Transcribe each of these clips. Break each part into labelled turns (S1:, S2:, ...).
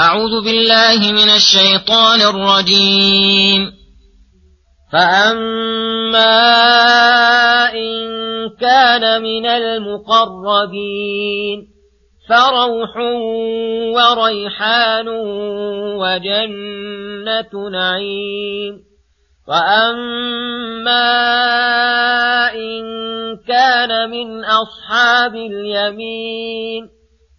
S1: أعوذ بالله من الشيطان الرجيم. فأما إن كان من المقربين فروح وريحان وجنة نعيم. وأما إن كان من أصحاب اليمين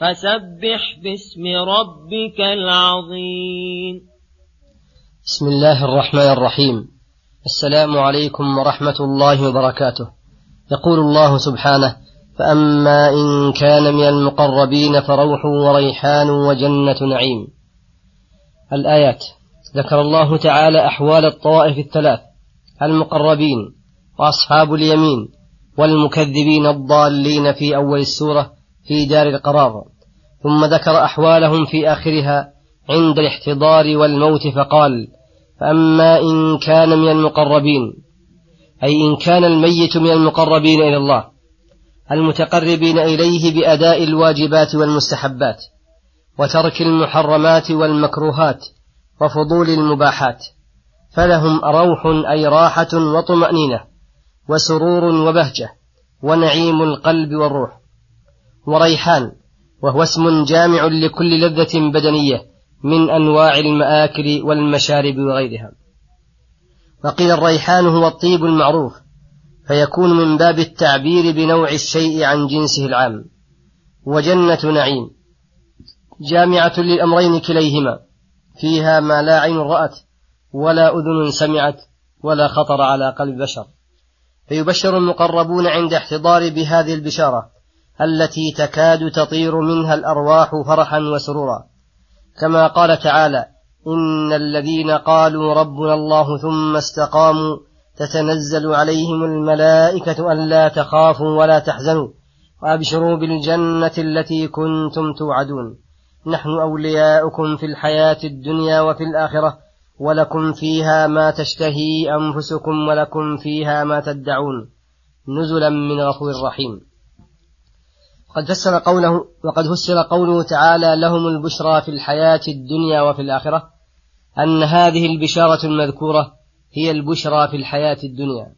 S1: فسبح باسم ربك العظيم.
S2: بسم الله الرحمن الرحيم. السلام عليكم ورحمة الله وبركاته. يقول الله سبحانه فأما إن كان من المقربين فروح وريحان وجنة نعيم. الآيات ذكر الله تعالى أحوال الطوائف الثلاث المقربين وأصحاب اليمين والمكذبين الضالين في أول السورة في دار القرار ثم ذكر أحوالهم في آخرها عند الاحتضار والموت فقال فأما إن كان من المقربين أي إن كان الميت من المقربين إلى الله المتقربين إليه بأداء الواجبات والمستحبات وترك المحرمات والمكروهات وفضول المباحات فلهم روح أي راحة وطمأنينة وسرور وبهجة ونعيم القلب والروح. وريحان وهو اسم جامع لكل لذة بدنية من أنواع المآكل والمشارب وغيرها. وقيل الريحان هو الطيب المعروف فيكون من باب التعبير بنوع الشيء عن جنسه العام. وجنة نعيم جامعة للأمرين كليهما فيها ما لا عين رأت ولا أذن سمعت ولا خطر على قلب بشر. فيبشر المقربون عند احتضار بهذه البشارة التي تكاد تطير منها الأرواح فرحا وسرورا. كما قال تعالى إن الذين قالوا ربنا الله ثم استقاموا تتنزل عليهم الملائكة ألا تخافوا ولا تحزنوا وأبشروا بالجنة التي كنتم توعدون. نحن أولياؤكم في الحياة الدنيا وفي الآخرة ولكم فيها ما تشتهي أنفسكم ولكم فيها ما تدعون. نزلا من غفور رحيم. قد فسر قوله وقد فسر قوله تعالى لهم البشرى في الحياة الدنيا وفي الآخرة أن هذه البشارة المذكورة هي البشرى في الحياة الدنيا.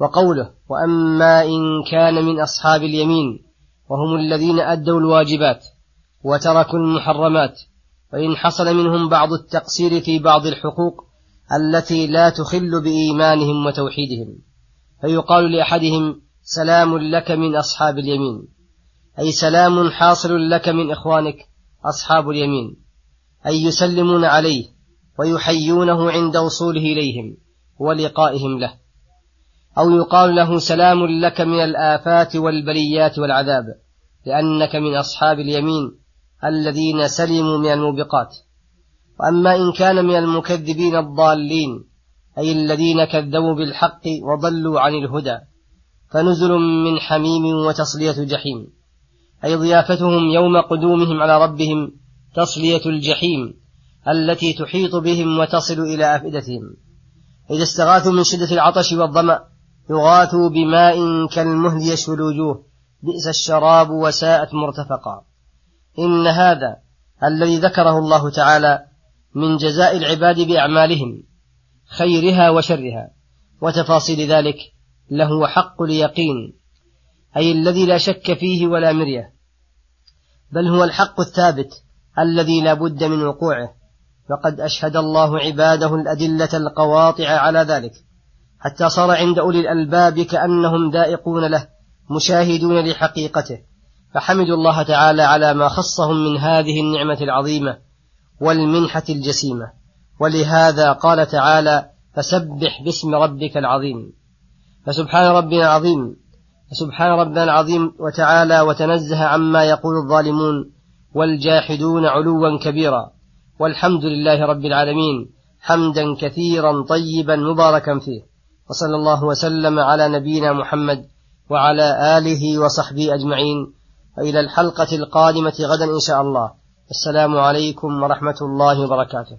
S2: وقوله وأما إن كان من أصحاب اليمين وهم الذين أدوا الواجبات وتركوا المحرمات وإن حصل منهم بعض التقصير في بعض الحقوق التي لا تخل بإيمانهم وتوحيدهم. فيقال لأحدهم سلام لك من أصحاب اليمين. أي سلام حاصل لك من إخوانك أصحاب اليمين أي يسلمون عليه ويحيونه عند وصوله إليهم ولقائهم له أو يقال له سلام لك من الآفات والبليات والعذاب لأنك من أصحاب اليمين الذين سلموا من الموبقات. وأما إن كان من المكذبين الضالين أي الذين كذبوا بالحق وضلوا عن الهدى فنزل من حميم وتصلية جحيم. أي ضيافتهم يوم قدومهم على ربهم تصلية الجحيم التي تحيط بهم وتصل إلى أفئدتهم. إذا استغاثوا من شدة العطش والظمأ يغاثوا بماء كالمهل يشوي الوجوه بئس الشراب وساءت مرتفقا. إن هذا الذي ذكره الله تعالى من جزاء العباد بأعمالهم خيرها وشرها وتفاصيل ذلك لهو حق اليقين. أي الذي لا شك فيه ولا مرية بل هو الحق الثابت الذي لا بد من وقوعه. فقد أشهد الله عباده الأدلة القواطع على ذلك حتى صار عند أولي الألباب كأنهم ذائقون له مشاهدون لحقيقته. فحمدوا الله تعالى على ما خصهم من هذه النعمة العظيمة والمنحة الجسيمة. ولهذا قال تعالى فسبح باسم ربك العظيم. فسبحان ربنا العظيم. فسبحان ربنا العظيم وتعالى وتنزه عما يقول الظالمون والجاحدون علوا كبيرا والحمد لله رب العالمين حمدا كثيرا طيبا مباركا فيه وصلى الله وسلم على نبينا محمد وعلى آله وصحبه أجمعين وإلى الحلقة القادمة غدا إن شاء الله السلام عليكم ورحمة الله وبركاته